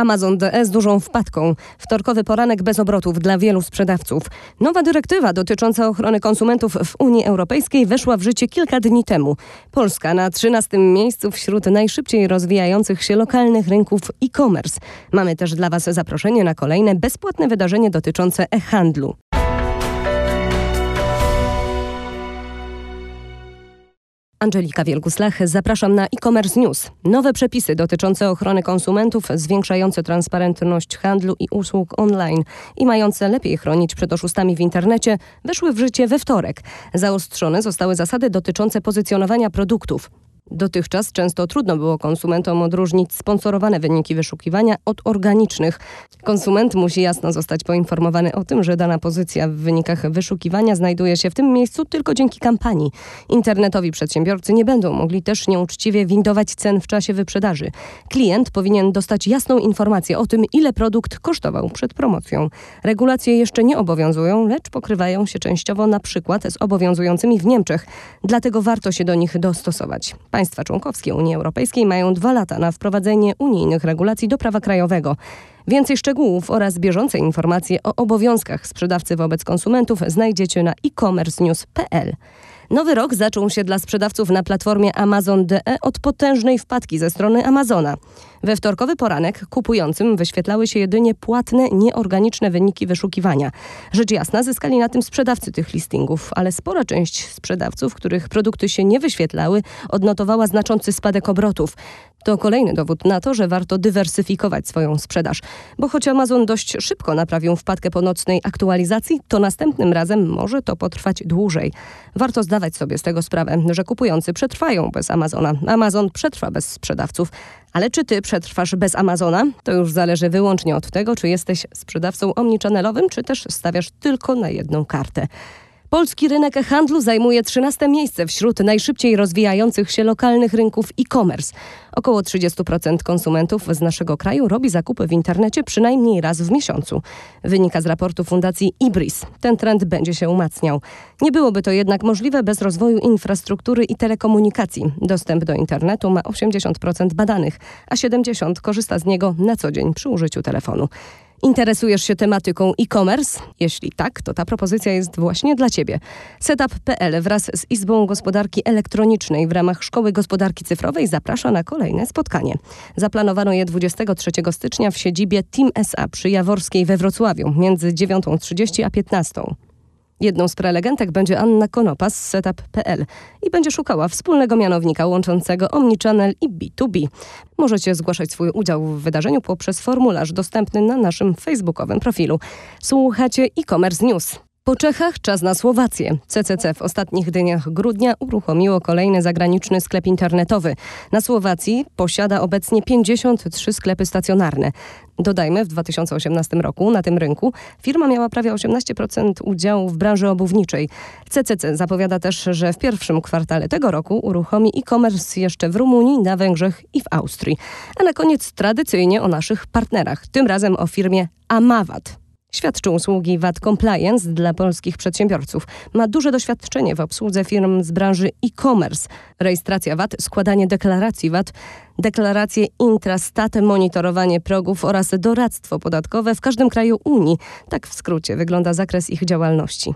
Amazon z dużą wpadką. Wtorkowy poranek bez obrotów dla wielu sprzedawców. Nowa dyrektywa dotycząca ochrony konsumentów w Unii Europejskiej weszła w życie kilka dni temu. Polska na 13 miejscu wśród najszybciej rozwijających się lokalnych rynków e-commerce. Mamy też dla Was zaproszenie na kolejne bezpłatne wydarzenie dotyczące e-handlu. Angelika Wielguslach, zapraszam na e-commerce news. Nowe przepisy dotyczące ochrony konsumentów, zwiększające transparentność handlu i usług online i mające lepiej chronić przed oszustami w internecie, weszły w życie we wtorek. Zaostrzone zostały zasady dotyczące pozycjonowania produktów. Dotychczas często trudno było konsumentom odróżnić sponsorowane wyniki wyszukiwania od organicznych. Konsument musi jasno zostać poinformowany o tym, że dana pozycja w wynikach wyszukiwania znajduje się w tym miejscu tylko dzięki kampanii. Internetowi przedsiębiorcy nie będą mogli też nieuczciwie windować cen w czasie wyprzedaży. Klient powinien dostać jasną informację o tym, ile produkt kosztował przed promocją. Regulacje jeszcze nie obowiązują, lecz pokrywają się częściowo na przykład z obowiązującymi w Niemczech. Dlatego warto się do nich dostosować. Państwa członkowskie Unii Europejskiej mają dwa lata na wprowadzenie unijnych regulacji do prawa krajowego. Więcej szczegółów oraz bieżące informacje o obowiązkach sprzedawcy wobec konsumentów znajdziecie na e-commercenews.pl. Nowy rok zaczął się dla sprzedawców na platformie Amazon.de od potężnej wpadki ze strony Amazona. We wtorkowy poranek kupującym wyświetlały się jedynie płatne, nieorganiczne wyniki wyszukiwania. Rzecz jasna, zyskali na tym sprzedawcy tych listingów, ale spora część sprzedawców, których produkty się nie wyświetlały, odnotowała znaczący spadek obrotów. To kolejny dowód na to, że warto dywersyfikować swoją sprzedaż. Bo choć Amazon dość szybko naprawił wpadkę po nocnej aktualizacji, to następnym razem może to potrwać dłużej. Warto zdawać sobie z tego sprawę, że kupujący przetrwają bez Amazona. Amazon przetrwa bez sprzedawców. Ale czy ty przetrwasz bez Amazona? To już zależy wyłącznie od tego, czy jesteś sprzedawcą omnichannelowym, czy też stawiasz tylko na jedną kartę. Polski rynek handlu zajmuje 13 miejsce wśród najszybciej rozwijających się lokalnych rynków e-commerce. Około 30% konsumentów z naszego kraju robi zakupy w internecie przynajmniej raz w miesiącu. Wynika z raportu Fundacji Ibris. Ten trend będzie się umacniał. Nie byłoby to jednak możliwe bez rozwoju infrastruktury i telekomunikacji. Dostęp do internetu ma 80% badanych, a 70% korzysta z niego na co dzień przy użyciu telefonu. Interesujesz się tematyką e-commerce? Jeśli tak, to ta propozycja jest właśnie dla Ciebie. Setup.pl wraz z Izbą Gospodarki Elektronicznej w ramach Szkoły Gospodarki Cyfrowej zaprasza na kolejne spotkanie. Zaplanowano je 23 stycznia w siedzibie Team SA przy Jaworskiej we Wrocławiu między 9.30 a 15.00. Jedną z prelegentek będzie Anna Konopa z setup.pl i będzie szukała wspólnego mianownika łączącego Omnichannel i B2B. Możecie zgłaszać swój udział w wydarzeniu poprzez formularz dostępny na naszym facebookowym profilu. Słuchacie e-commerce news. Po Czechach czas na Słowację. CCC w ostatnich dniach grudnia uruchomiło kolejny zagraniczny sklep internetowy. Na Słowacji posiada obecnie 53 sklepy stacjonarne. Dodajmy, w 2018 roku na tym rynku firma miała prawie 18% udziału w branży obuwniczej. CCC zapowiada też, że w pierwszym kwartale tego roku uruchomi e-commerce jeszcze w Rumunii, na Węgrzech i w Austrii. A na koniec tradycyjnie o naszych partnerach, tym razem o firmie Amawat. Świadczy usługi VAT Compliance dla polskich przedsiębiorców. Ma duże doświadczenie w obsłudze firm z branży e-commerce. Rejestracja VAT, składanie deklaracji VAT, deklaracje intrastat, monitorowanie progów oraz doradztwo podatkowe w każdym kraju Unii. Tak w skrócie wygląda zakres ich działalności.